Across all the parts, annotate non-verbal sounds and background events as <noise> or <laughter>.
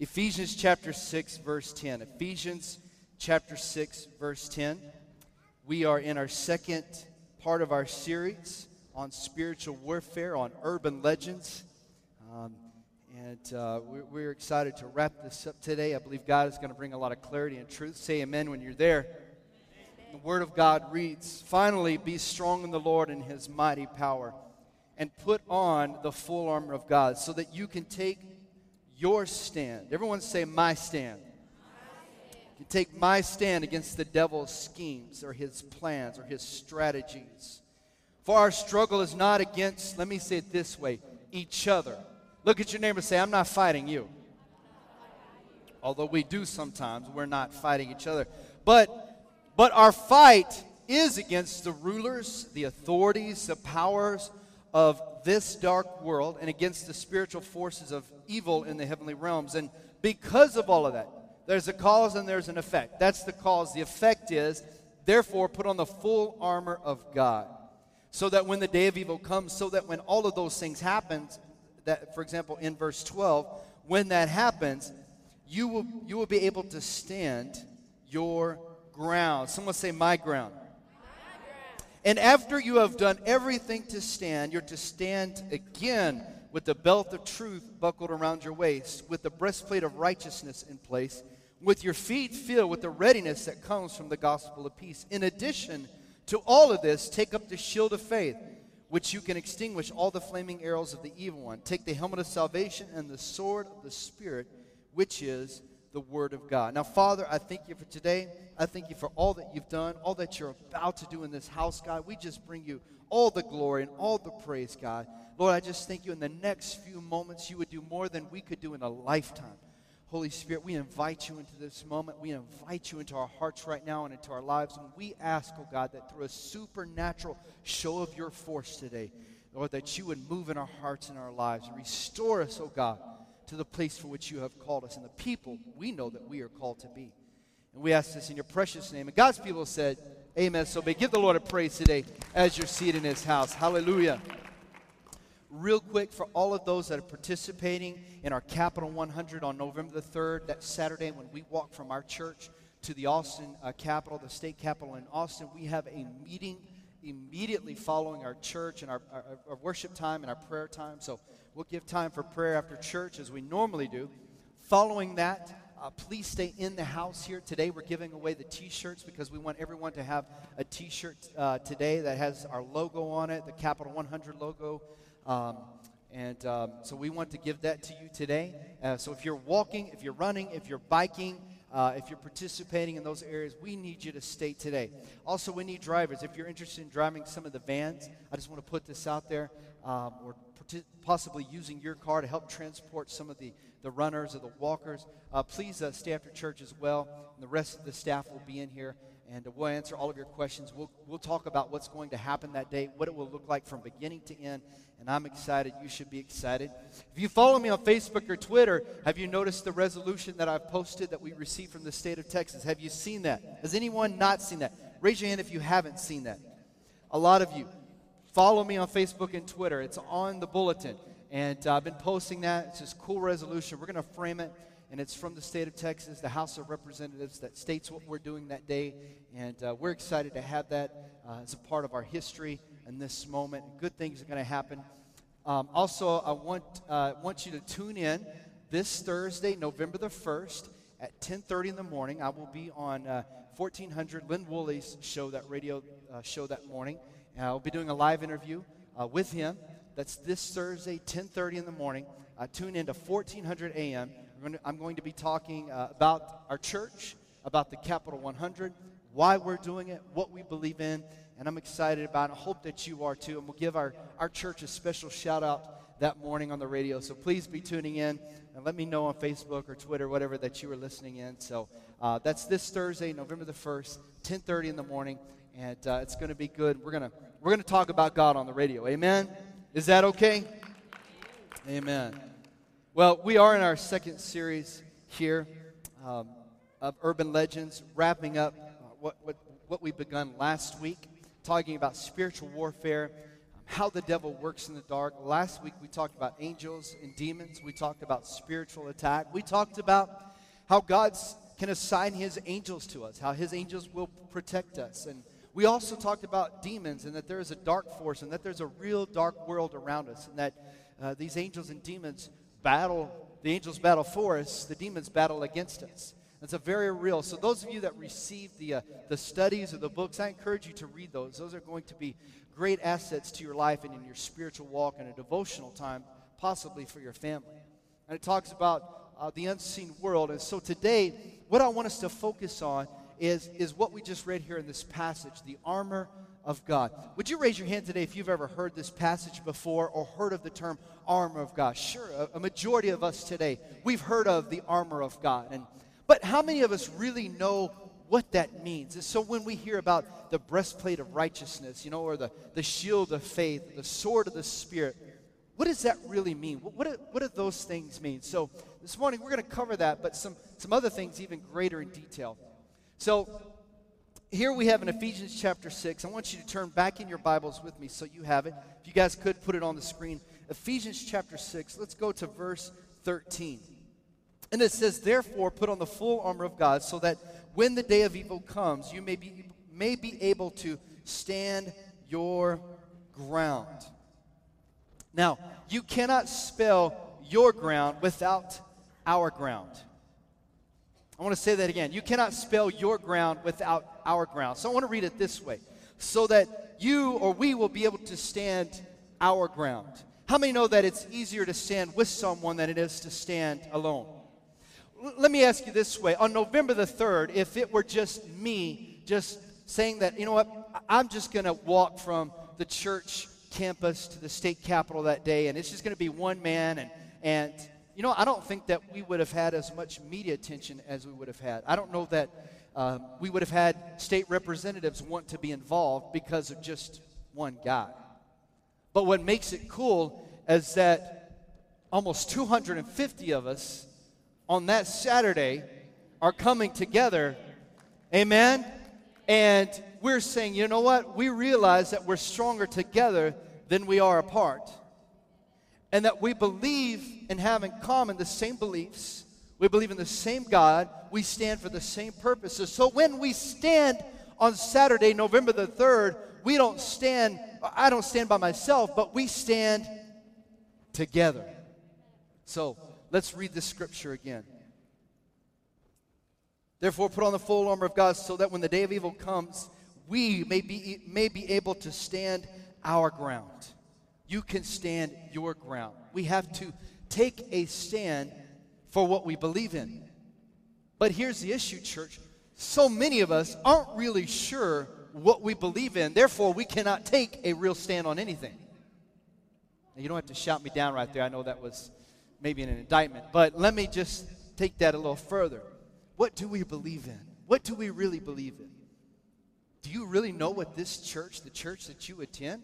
Ephesians chapter 6, verse 10. Ephesians chapter 6, verse 10. We are in our second part of our series on spiritual warfare, on urban legends. Um, and uh, we're, we're, excited to wrap this up today. I believe God is going to bring a lot of clarity and truth. Say amen when you're there. Amen. The Word of God reads Finally, be strong in the Lord and His mighty power, and put on the full armor of God so that you can take your stand. Everyone say, My stand. You take my stand against the devil's schemes or his plans or his strategies. For our struggle is not against, let me say it this way, each other. Look at your neighbor and say, I'm not fighting you. Although we do sometimes, we're not fighting each other. But, but our fight is against the rulers, the authorities, the powers of this dark world and against the spiritual forces of evil in the heavenly realms. And because of all of that, there's a cause and there's an effect. That's the cause. The effect is, therefore, put on the full armor of God. So that when the day of evil comes, so that when all of those things happen, that, for example, in verse 12, when that happens, you will, you will be able to stand your ground. Someone say, My ground. And after you have done everything to stand, you're to stand again with the belt of truth buckled around your waist, with the breastplate of righteousness in place, with your feet filled with the readiness that comes from the gospel of peace. In addition to all of this, take up the shield of faith, which you can extinguish all the flaming arrows of the evil one. Take the helmet of salvation and the sword of the Spirit, which is the Word of God. Now, Father, I thank you for today. I thank you for all that you've done, all that you're about to do in this house, God. We just bring you all the glory and all the praise, God. Lord, I just thank you in the next few moments you would do more than we could do in a lifetime. Holy Spirit, we invite you into this moment. We invite you into our hearts right now and into our lives. And we ask, oh God, that through a supernatural show of your force today, Lord, that you would move in our hearts and our lives. Restore us, oh God to the place for which you have called us and the people we know that we are called to be. And we ask this in your precious name. And God's people said, Amen. So may give the Lord a praise today as you're seated in his house. Hallelujah. Real quick, for all of those that are participating in our Capital 100 on November the 3rd, that Saturday when we walk from our church to the Austin uh, Capitol, the state capitol in Austin, we have a meeting immediately following our church and our, our, our worship time and our prayer time. So We'll give time for prayer after church as we normally do. Following that, uh, please stay in the house here. Today we're giving away the t shirts because we want everyone to have a t shirt uh, today that has our logo on it, the Capital 100 logo. Um, and um, so we want to give that to you today. Uh, so if you're walking, if you're running, if you're biking, uh, if you're participating in those areas, we need you to stay today. Also, we need drivers. If you're interested in driving some of the vans, I just want to put this out there. Um, possibly using your car to help transport some of the, the runners or the walkers, uh, please uh, stay after church as well. And the rest of the staff will be in here and we'll answer all of your questions. We'll, we'll talk about what's going to happen that day, what it will look like from beginning to end. And I'm excited. You should be excited. If you follow me on Facebook or Twitter, have you noticed the resolution that I've posted that we received from the state of Texas? Have you seen that? Has anyone not seen that? Raise your hand if you haven't seen that. A lot of you. Follow me on Facebook and Twitter. It's on the bulletin. And uh, I've been posting that. It's just cool resolution. We're going to frame it. And it's from the state of Texas, the House of Representatives, that states what we're doing that day. And uh, we're excited to have that uh, as a part of our history in this moment. Good things are going to happen. Um, also, I want, uh, want you to tune in this Thursday, November the 1st at 10.30 in the morning. I will be on 1400 uh, Lynn Woolley's show, that radio uh, show that morning. I'll be doing a live interview uh, with him. That's this Thursday, 10:30 in the morning. Uh, tune in to 1400 a.m. I'm going to be talking uh, about our church, about the Capital 100, why we're doing it, what we believe in, and I'm excited about it. I hope that you are too. And we'll give our, our church a special shout out that morning on the radio. So please be tuning in and let me know on Facebook or Twitter, whatever that you are listening in. So uh, that's this Thursday, November the 1st, 10:30 in the morning and uh, it's going to be good. We're going to we're going to talk about God on the radio. Amen. Is that okay? Amen. Well, we are in our second series here um, of urban legends, wrapping up uh, what, what what we begun last week, talking about spiritual warfare. how the devil works in the dark. Last week we talked about angels and demons. We talked about spiritual attack. We talked about how God can assign his angels to us, how his angels will protect us. And we also talked about demons and that there is a dark force and that there's a real dark world around us and that uh, these angels and demons battle, the angels battle for us, the demons battle against us. It's a very real. So those of you that received the uh, the studies or the books, I encourage you to read those. Those are going to be great assets to your life and in your spiritual walk and a devotional time, possibly for your family. And it talks about uh, the unseen world. And so today, what I want us to focus on is is what we just read here in this passage, the armor of God. Would you raise your hand today if you've ever heard this passage before or heard of the term armor of God? Sure, a, a majority of us today, we've heard of the armor of God. And but how many of us really know what that means? And so when we hear about the breastplate of righteousness, you know, or the, the shield of faith, the sword of the Spirit, what does that really mean? What, what, do, what do those things mean? So this morning we're going to cover that, but some, some other things even greater in detail. So here we have in Ephesians chapter 6. I want you to turn back in your Bibles with me so you have it. If you guys could put it on the screen. Ephesians chapter 6. Let's go to verse 13. And it says, Therefore, put on the full armor of God, so that when the day of evil comes, you may be, may be able to stand your ground. Now, you cannot spell your ground without our ground. I want to say that again. You cannot spell your ground without our ground. So I want to read it this way so that you or we will be able to stand our ground. How many know that it's easier to stand with someone than it is to stand alone? let me ask you this way on November the 3rd, if it were just me just saying that, you know what, I'm just going to walk from the church campus to the state capitol that day, and it's just going to be one man, and, and, you know, I don't think that we would have had as much media attention as we would have had. I don't know that uh, we would have had state representatives want to be involved because of just one guy. But what makes it cool is that almost 250 of us on that Saturday are coming together. Amen? And we're saying, you know what? We realize that we're stronger together than we are apart. And that we believe and have in common the same beliefs. We believe in the same God. We stand for the same purposes. So when we stand on Saturday, November the 3rd, we don't stand, I don't stand by myself, but we stand together. So, Let's read this scripture again. Therefore, put on the full armor of God so that when the day of evil comes, we may be, may be able to stand our ground. You can stand your ground. We have to take a stand for what we believe in. But here's the issue, church. So many of us aren't really sure what we believe in. Therefore, we cannot take a real stand on anything. Now, you don't have to shout me down right there. I know that was maybe an indictment. But let me just take that a little further. What do we believe in? What do we really believe in? Do you really know what this church, the church that you attend,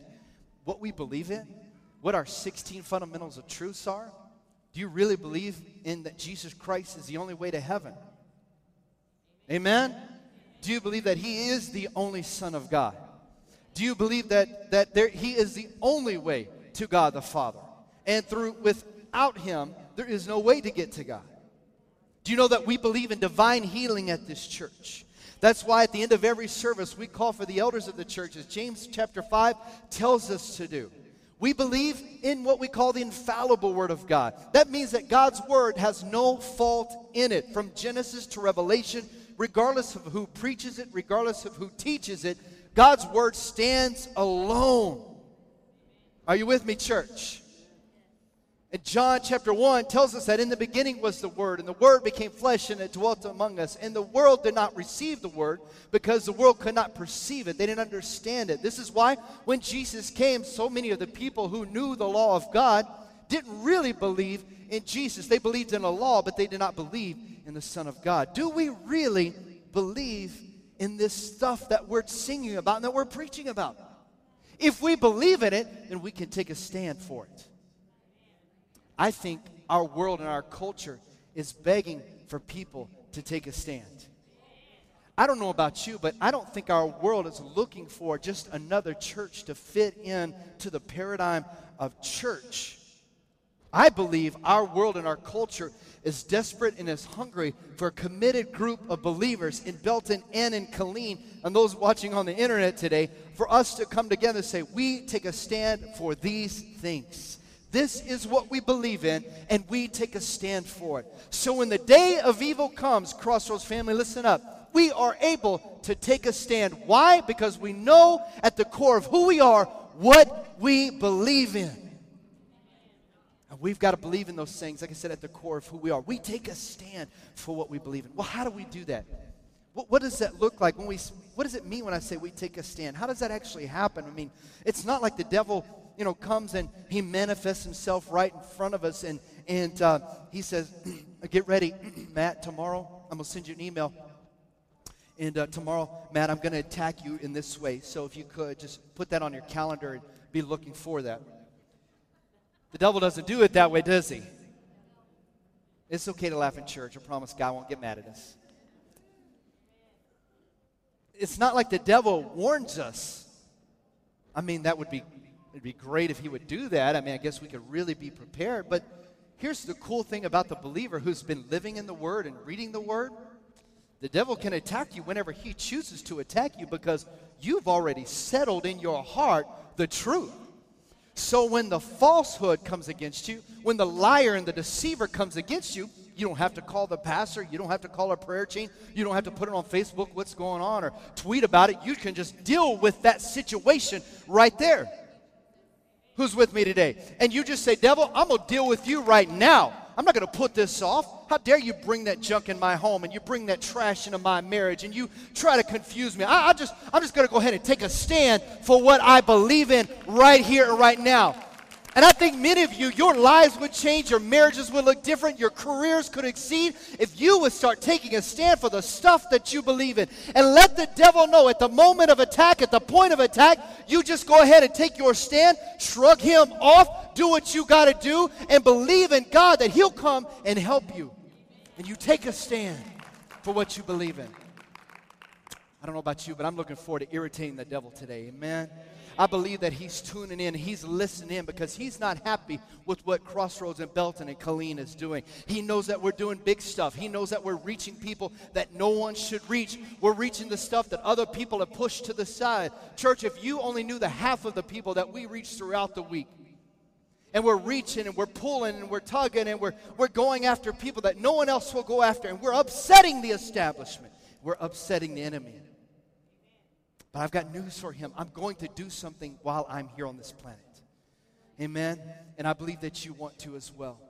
what we believe in? What our 16 fundamentals of truths are? Do you really believe in that Jesus Christ is the only way to heaven? Amen? Do you believe that He is the only Son of God? Do you believe that, that there, He is the only way to God the Father? And through without Him, there is no way to get to God. Do you know that we believe in divine healing at this church? That's why at the end of every service, we call for the elders of the church, as James chapter 5 tells us to do. We believe in what we call the infallible Word of God. That means that God's Word has no fault in it, from Genesis to Revelation, regardless of who preaches it, regardless of who teaches it. God's Word stands alone. Are you with me, church? And John chapter 1 tells us that in the beginning was the Word, and the Word became flesh and it dwelt among us. And the world did not receive the Word because the world could not perceive it. They didn't understand it. This is why when Jesus came, so many of the people who knew the law of God didn't really believe in Jesus. They believed in a law, but they did not believe in the Son of God. Do we really believe in this stuff that we're singing about and that we're preaching about? If we believe in it, then we can take a stand for it. I think our world and our culture is begging for people to take a stand. I don't know about you, but I don't think our world is looking for just another church to fit in to the paradigm of church. I believe our world and our culture is desperate and is hungry for a committed group of believers in Belton and in Killeen and those watching on the internet today for us to come together and say, we take a stand for these things. This is what we believe in, and we take a stand for it. So when the day of evil comes, Crossroads family, listen up. We are able to take a stand. Why? Because we know at the core of who we are what we believe in. And we've got to believe in those things, like I said, at the core of who we are. We take a stand for what we believe in. Well, how do we do that? What, what, does that look like when we, what does it mean when I say we take a stand? How does that actually happen? I mean, it's not like the devil you know, comes and he manifests himself right in front of us and, and uh, he says, <clears throat> Get ready, <clears throat> Matt, tomorrow I'm going to send you an email. And uh, tomorrow, Matt, I'm going to attack you in this way. So if you could, just put that on your calendar and be looking for that. The devil doesn't do it that way, does he? It's okay to laugh in church. I promise God won't get mad at us. It's not like the devil warns us. I mean, that would be It'd be great if he would do that. I mean, I guess we could really be prepared. But here's the cool thing about the believer who's been living in the Word and reading the Word the devil can attack you whenever he chooses to attack you because you've already settled in your heart the truth. So when the falsehood comes against you, when the liar and the deceiver comes against you, you don't have to call the pastor. You don't have to call a prayer chain. You don't have to put it on Facebook what's going on or tweet about it. You can just deal with that situation right there. Who's with me today? And you just say, Devil, I'm going to deal with you right now. I'm not going to put this off. How dare you bring that junk in my home and you bring that trash into my marriage and you try to confuse me? I, I just, I'm just going to go ahead and take a stand for what I believe in right here and right now. And I think many of you, your lives would change, your marriages would look different, your careers could exceed if you would start taking a stand for the stuff that you believe in. And let the devil know at the moment of attack, at the point of attack, you just go ahead and take your stand, shrug him off, do what you got to do, and believe in God that he'll come and help you. And you take a stand for what you believe in. I don't know about you, but I'm looking forward to irritating the devil today. Amen. I believe that he's tuning in, he's listening in because he's not happy with what Crossroads and Belton and Killeen is doing. He knows that we're doing big stuff. He knows that we're reaching people that no one should reach. We're reaching the stuff that other people have pushed to the side. Church, if you only knew the half of the people that we reach throughout the week, and we're reaching and we're pulling and we're tugging and we're, we're going after people that no one else will go after, and we're upsetting the establishment. We're upsetting the enemy. But I've got news for him. I'm going to do something while I'm here on this planet. Amen. And I believe that you want to as well.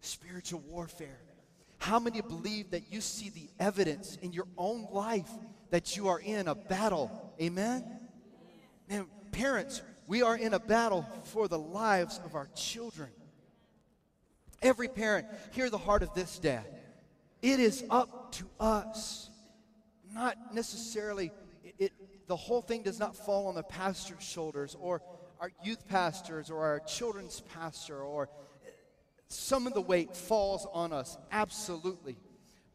Spiritual warfare. How many believe that you see the evidence in your own life that you are in a battle? Amen. Man, parents, we are in a battle for the lives of our children. Every parent, hear the heart of this dad. It is up to us, not necessarily it, the whole thing does not fall on the pastor's shoulders or our youth pastors or our children's pastor or some of the weight falls on us, absolutely.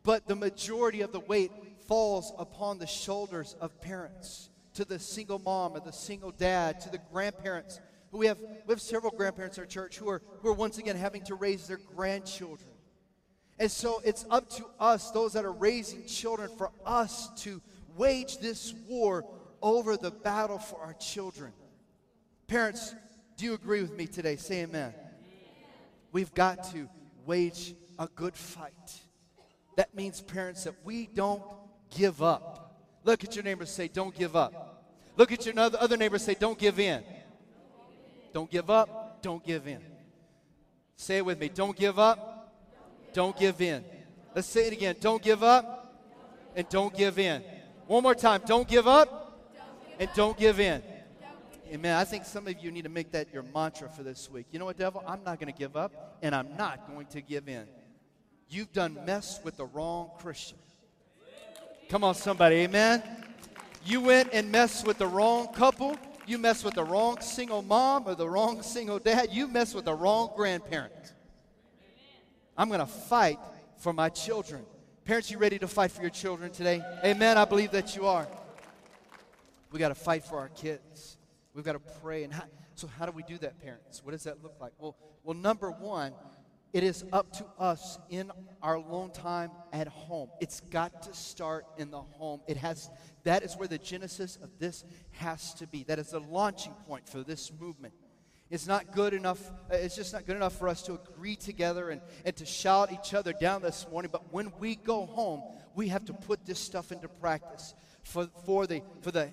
But the majority of the weight falls upon the shoulders of parents, to the single mom or the single dad, to the grandparents. We have, we have several grandparents in our church who are, who are once again having to raise their grandchildren. And so it's up to us, those that are raising children, for us to wage this war over the battle for our children. Parents, do you agree with me today? Say amen. We've got to wage a good fight. That means, parents, that we don't give up. Look at your neighbor say, Don't give up. Look at your other neighbor say, Don't give in. Don't give up. Don't give in. Say it with me. Don't give up. Don't give in. Let's say it again. Don't give up and don't give in. One more time. Don't give up and don't give in. Amen. I think some of you need to make that your mantra for this week. You know what, devil? I'm not going to give up and I'm not going to give in. You've done mess with the wrong Christian. Come on, somebody. Amen. You went and messed with the wrong couple. You messed with the wrong single mom or the wrong single dad. You messed with the wrong grandparent. I'm going to fight for my children Parents, you ready to fight for your children today? Amen. I believe that you are. We got to fight for our kids. We've got to pray. And how, so, how do we do that, parents? What does that look like? Well, well, number one, it is up to us in our alone time at home. It's got to start in the home. It has that is where the genesis of this has to be. That is the launching point for this movement. It's not good enough, uh, it's just not good enough for us to agree together and, and to shout each other down this morning. But when we go home, we have to put this stuff into practice. For, for, the, for the,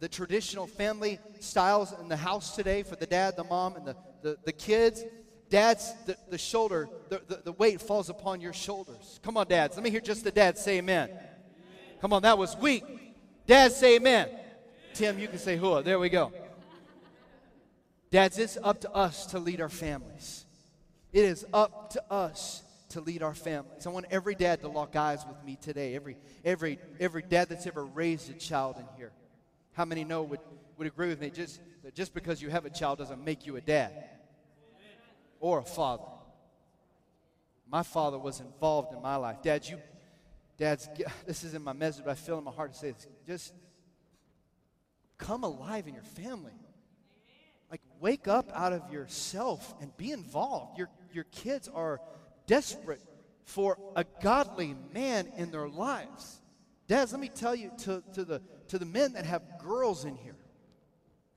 the traditional family styles in the house today, for the dad, the mom, and the, the, the kids, dads, the, the shoulder, the, the, the weight falls upon your shoulders. Come on, dads. Let me hear just the dads say amen. Come on, that was weak. Dads say amen. Tim, you can say hua. There we go. Dads, it's up to us to lead our families. It is up to us to lead our families. I want every dad to lock eyes with me today. Every, every, every dad that's ever raised a child in here. How many know would, would agree with me just, that just because you have a child doesn't make you a dad or a father? My father was involved in my life. Dad, you, dads, <laughs> this is in my message, but I feel in my heart to say this. Just come alive in your family. Wake up out of yourself and be involved. Your, your kids are desperate for a godly man in their lives. Dads, let me tell you to, to, the, to the men that have girls in here.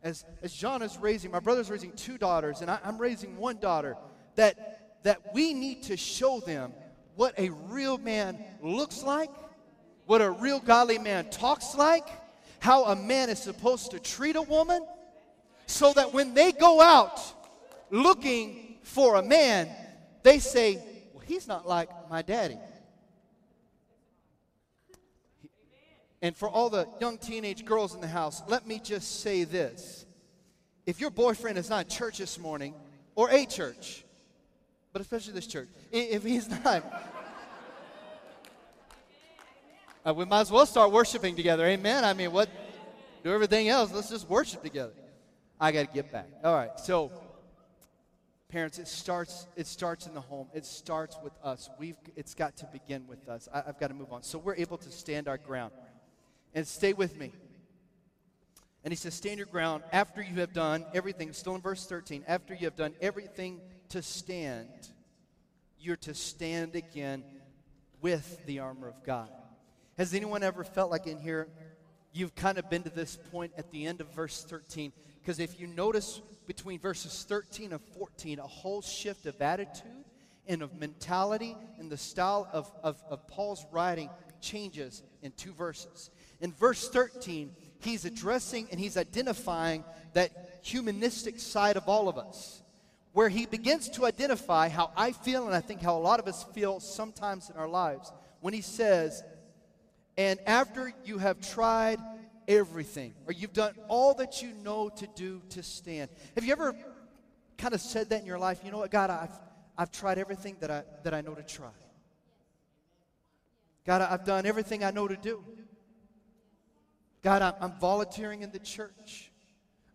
As, as John is raising, my brother's raising two daughters, and I, I'm raising one daughter, that, that we need to show them what a real man looks like, what a real godly man talks like, how a man is supposed to treat a woman so that when they go out looking for a man, they say, Well, he's not like my daddy. And for all the young teenage girls in the house, let me just say this. If your boyfriend is not at church this morning, or a church, but especially this church, if he's <laughs> not, uh, we might as well start worshiping together. Amen. I mean, what? Do everything else. Let's just worship together. I got to get back. All right. So, parents, it starts. It starts in the home. It starts with us. We've. It's got to begin with us. I, I've got to move on. So we're able to stand our ground, and stay with me. And he says, Stand your ground after you have done everything. Still in verse 13. After you have done everything to stand, you're to stand again with the armor of God. Has anyone ever felt like in here you've kind of been to this point at the end of verse 13? Because if you notice between verses 13 and 14, a whole shift of attitude and of mentality and the style of, of, of Paul's writing changes in two verses. In verse 13, he's addressing and he's identifying that humanistic side of all of us, where he begins to identify how I feel, and I think how a lot of us feel sometimes in our lives, when he says, and after you have tried everything, or you've done all that you know to do to stand, have you ever kind of said that in your life? You know what, God, I've, I've tried everything that I, that I know to try. God, I've done everything I know to do. God, I'm, I'm volunteering in the church.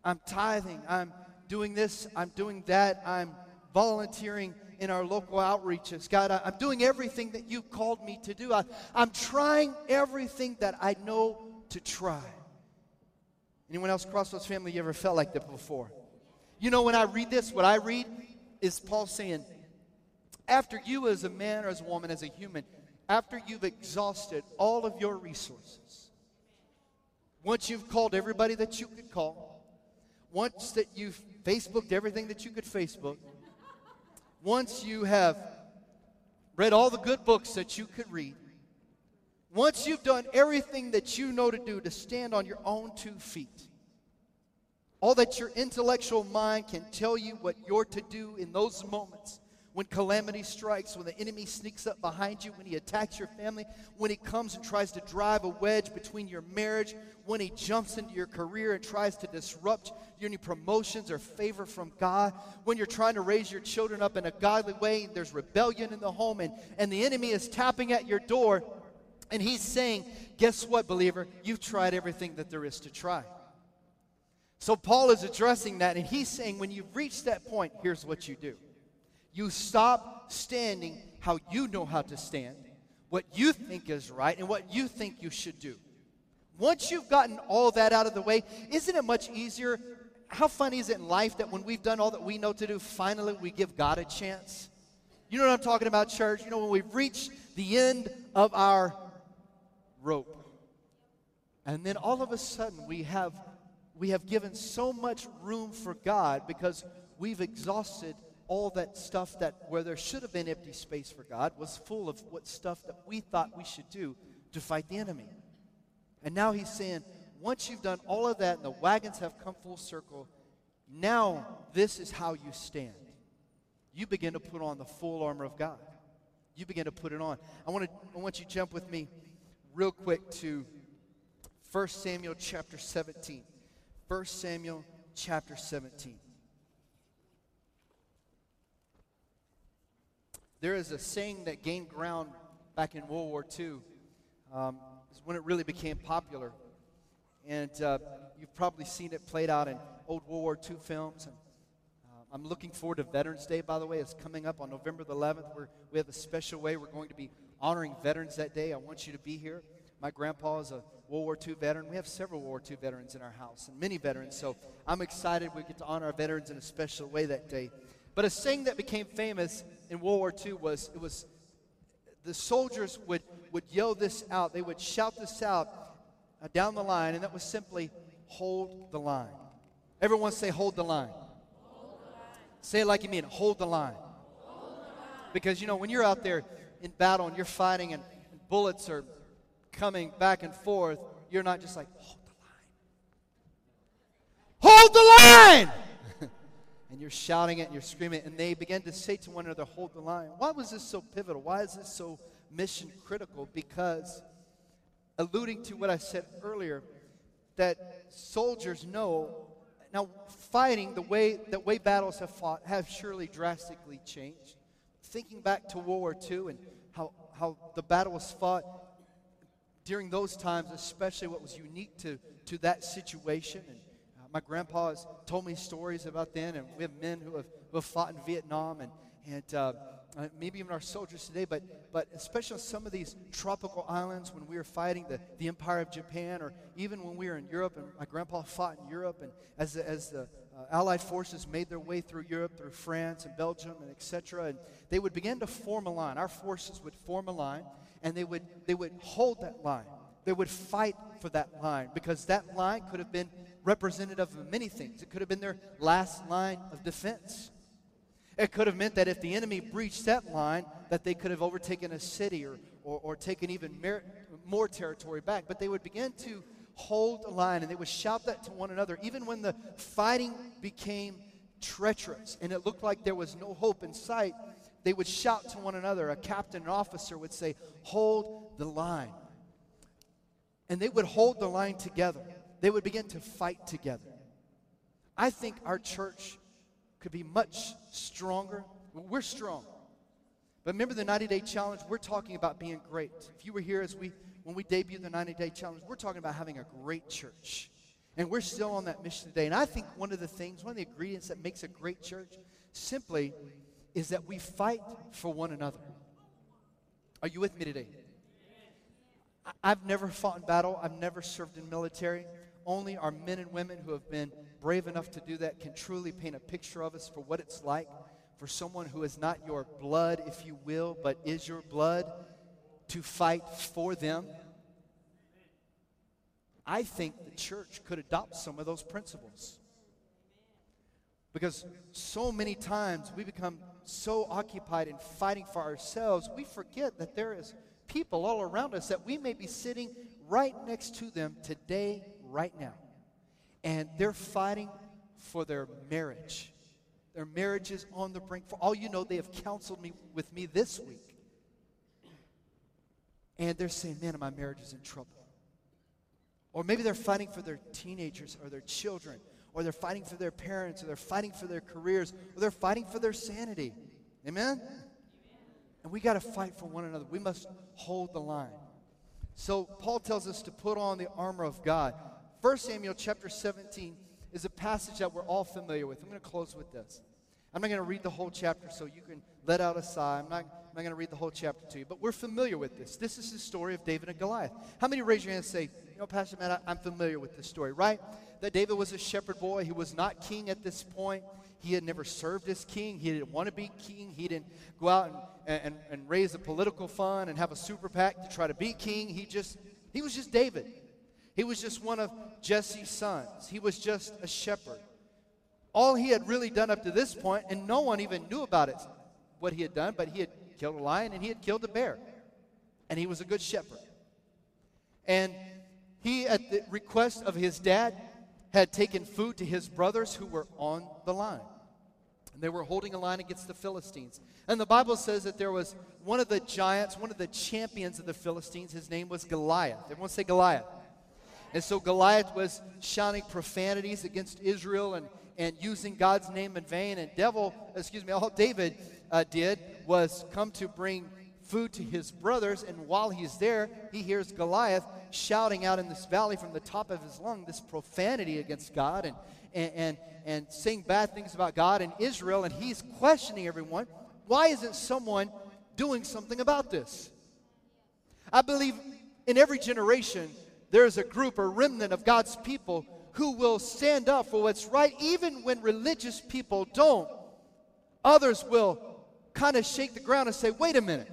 I'm tithing. I'm doing this. I'm doing that. I'm volunteering in our local outreaches. God, I, am doing everything that you called me to do. I, I'm trying everything that I know to try. Anyone else, Crossroads family, you ever felt like that before? You know, when I read this, what I read is Paul saying, after you as a man or as a woman, as a human, after you've exhausted all of your resources, once you've called everybody that you could call, once that you've Facebooked everything that you could Facebook, once you have read all the good books that you could read, once you've done everything that you know to do to stand on your own two feet, all that your intellectual mind can tell you what you're to do in those moments, when calamity strikes, when the enemy sneaks up behind you, when he attacks your family, when he comes and tries to drive a wedge between your marriage, when he jumps into your career and tries to disrupt your new promotions or favor from God, when you're trying to raise your children up in a godly way and there's rebellion in the home and, and the enemy is tapping at your door and he's saying, Guess what, believer? You've tried everything that there is to try. So Paul is addressing that and he's saying, When you've reached that point, here's what you do. You stop standing how you know how to stand. what you think is right, and what you think you should do. Once you've gotten all that out of the way, isn't it much easier? How funny is it in life that when we've done all that we know to do, finally we give God a chance? You know what I'm talking about, church? You know, when we've reached the end of our rope, and then all of a sudden we have we have given so much room for God because we've exhausted all that stuff that where there should have been empty space for God was full of what stuff that we thought we should do to fight the enemy. And now he's saying, once you've done all of that and the wagons have come full circle, now this is how you stand. You begin to put on the full armor of God. You begin to put it on. I want to I want you to jump with me real quick to 1 Samuel chapter 17. 1 Samuel chapter 17. There is a saying that gained ground back in World War II. Um, is when it really became popular. And uh, you've probably seen it played out in old World War II films. And uh, I'm looking forward to Veterans Day, by the way. It's coming up on November the 11th. We're, we have a special way we're going to be honoring veterans that day. I want you to be here. My grandpa is a World War II veteran. We have several World War II veterans in our house and many veterans. So I'm excited we get to honor our veterans in a special way that day. But a saying that became famous in World War II was it was the soldiers would, would yell this out. They would shout this out uh, down the line, and that was simply hold the line. Everyone say, hold the line. Hold the line. Say it like you mean, hold the line. Hold the line. Because, you know, when you're out there in battle and you're fighting and, and bullets are coming back and forth, you're not just like, hold the line. Hold the line! <laughs> and you're shouting it and you're screaming it, and they begin to say to one another, Hold the line. Why was this so pivotal? Why is this so mission critical? Because, alluding to what I said earlier, that soldiers know now fighting the way that way battles have fought have surely drastically changed. Thinking back to World War II and how, how the battle was fought during those times, especially what was unique to, to that situation. And my grandpa has told me stories about then, and we have men who have, who have fought in Vietnam and, and uh, uh, maybe even our soldiers today, but, but especially on some of these tropical islands when we were fighting the, the Empire of Japan, or even when we were in Europe, and my grandpa fought in Europe, and as the, as the uh, Allied forces made their way through Europe, through France and Belgium, and etc., and they would begin to form a line. Our forces would form a line, and they would, they would hold that line. They would fight for that line because that line could have been representative of many things. It could have been their last line of defense. It could have meant that if the enemy breached that line, that they could have overtaken a city or, or, or taken even mer- more territory back. But they would begin to hold the line and they would shout that to one another, even when the fighting became treacherous and it looked like there was no hope in sight. They would shout to one another. A captain, an officer would say, Hold the line. And they would hold the line together they would begin to fight together. I think our church could be much stronger. we're strong. But remember the 90 day challenge? We're talking about being great. If you were here as we when we debuted the 90 day challenge, we're talking about having a great church. And we're still on that mission today. And I think one of the things, one of the ingredients that makes a great church simply is that we fight for one another. Are you with me today? I've never fought in battle. I've never served in military only our men and women who have been brave enough to do that can truly paint a picture of us for what it's like for someone who is not your blood, if you will, but is your blood to fight for them. I think the church could adopt some of those principles. Because so many times we become so occupied in fighting for ourselves, we forget that there is people all around us that we may be sitting right next to them today right now. And they're fighting for their marriage. Their marriage is on the brink. For all you know, they have counseled me with me this week. And they're saying, man, my marriage is in trouble. Or maybe they're fighting for their teenagers or their children, or they're fighting for their parents, or they're fighting for their careers, or they're fighting for their sanity. Amen? And we got to fight for one another. We must hold the line. So Paul tells us to put on the armor of God. 1 Samuel chapter 17 is a passage that we're all familiar with. I'm going to close with this. I'm not going to read the whole chapter so you can let out a sigh. I'm not, I'm not going to read the whole chapter to you, but we're familiar with this. This is the story of David and Goliath. How many raise your hand and say, you know, Pastor Matt, I, I'm familiar with this story, right? That David was a shepherd boy. He was not king at this point. He had never served as king. He didn't want to be king. He didn't go out and, and, and raise a political fund and have a super PAC to try to be king. He just, he was just David. He was just one of Jesse's sons. He was just a shepherd. All he had really done up to this point, and no one even knew about it, what he had done, but he had killed a lion and he had killed a bear. And he was a good shepherd. And he, at the request of his dad, had taken food to his brothers who were on the line. And they were holding a line against the Philistines. And the Bible says that there was one of the giants, one of the champions of the Philistines. His name was Goliath. Everyone say Goliath. And so Goliath was shouting profanities against Israel and, and using God's name in vain. And devil, excuse me, all David uh, did was come to bring food to his brothers. And while he's there, he hears Goliath shouting out in this valley from the top of his lung this profanity against God and, and, and, and saying bad things about God and Israel, and he's questioning everyone. Why isn't someone doing something about this? I believe in every generation there is a group, a remnant of God's people who will stand up for what's right, even when religious people don't. Others will kind of shake the ground and say, wait a minute,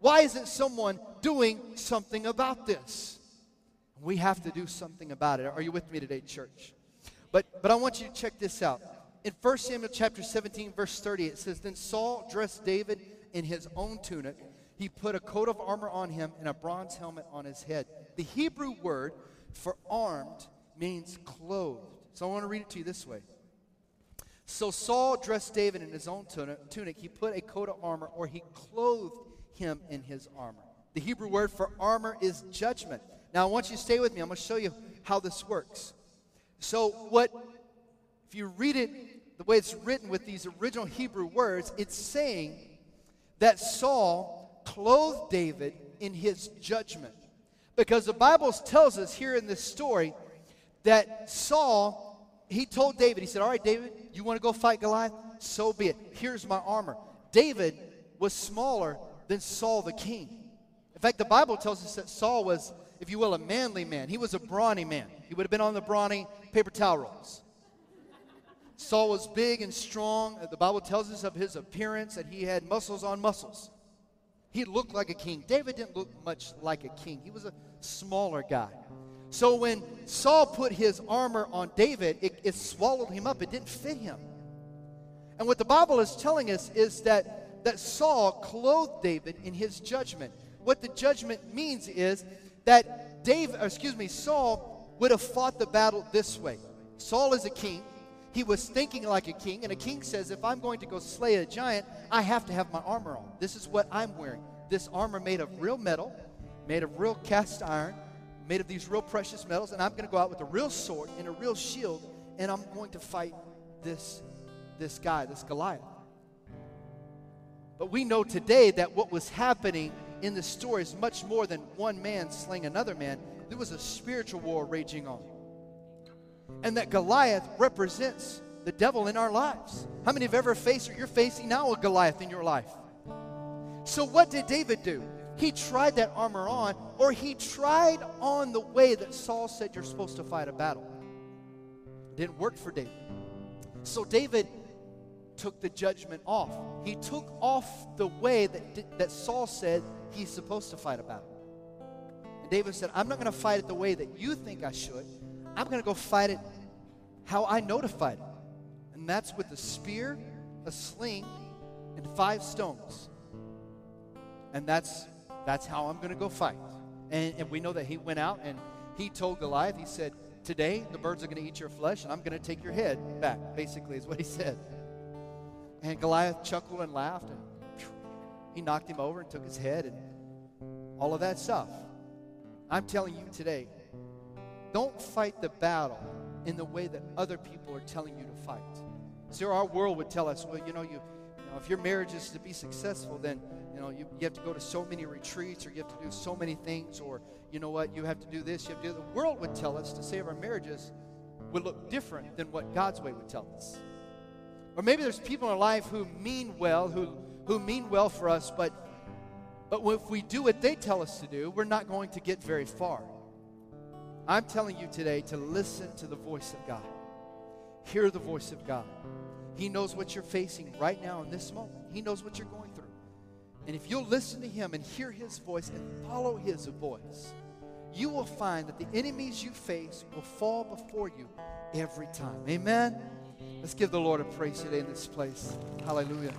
why isn't someone doing something about this? We have to do something about it. Are you with me today, church? But, but I want you to check this out. In 1 Samuel chapter 17, verse 30, it says, Then Saul dressed David in his own tunic. He put a coat of armor on him and a bronze helmet on his head. The Hebrew word for armed means clothed. So I want to read it to you this way. So Saul dressed David in his own tunic. He put a coat of armor, or he clothed him in his armor. The Hebrew word for armor is judgment. Now I want you to stay with me. I'm going to show you how this works. So, what, if you read it the way it's written with these original Hebrew words, it's saying that Saul clothed David in his judgment. Because the Bible tells us here in this story that Saul, he told David, he said, All right, David, you want to go fight Goliath? So be it. Here's my armor. David was smaller than Saul the king. In fact, the Bible tells us that Saul was if you will, a manly man. He was a brawny man. He would have been on the brawny paper towel rolls. Saul was big and strong. Uh, the Bible tells us of his appearance that he had muscles on muscles. He looked like a king. David didn't look much like a king, he was a smaller guy. So when Saul put his armor on David, it, it swallowed him up, it didn't fit him. And what the Bible is telling us is that, that Saul clothed David in his judgment. What the judgment means is that David, excuse me, Saul would have fought the battle this way. Saul is a king. He was thinking like a king, and a king says, if I'm going to go slay a giant, I have to have my armor on. This is what I'm wearing. This armor made of real metal, made of real cast iron, made of these real precious metals, and I'm going to go out with a real sword and a real shield, and I'm going to fight this, this guy, this Goliath. But we know today that what was happening in the story is much more than one man slaying another man. There was a spiritual war raging on. And that Goliath represents the devil in our lives. How many have ever faced or you're facing now a Goliath in your life? So, what did David do? He tried that armor on, or he tried on the way that Saul said you're supposed to fight a battle. Didn't work for David. So, David took the judgment off. He took off the way that, that Saul said he's supposed to fight a battle. And David said, I'm not going to fight it the way that you think I should. I'm going to go fight it how I know to fight it. And that's with a spear, a sling, and five stones. And that's that's how I'm going to go fight. And, and we know that he went out and he told Goliath, he said, Today the birds are going to eat your flesh and I'm going to take your head back, basically, is what he said. And Goliath chuckled and laughed, and he knocked him over and took his head and all of that stuff. I'm telling you today, don't fight the battle in the way that other people are telling you to fight. So our world would tell us, well, you know, you, you know, if your marriage is to be successful, then know you, you have to go to so many retreats, or you have to do so many things, or you know what, you have to do this, you have to do. The world would tell us to save our marriages would look different than what God's way would tell us. Or maybe there's people in our life who mean well, who, who mean well for us, but, but if we do what they tell us to do, we're not going to get very far. I'm telling you today to listen to the voice of God. Hear the voice of God. He knows what you're facing right now in this moment. He knows what you're going. And if you'll listen to Him and hear His voice and follow His voice, you will find that the enemies you face will fall before you every time. Amen? Let's give the Lord a praise today in this place. Hallelujah.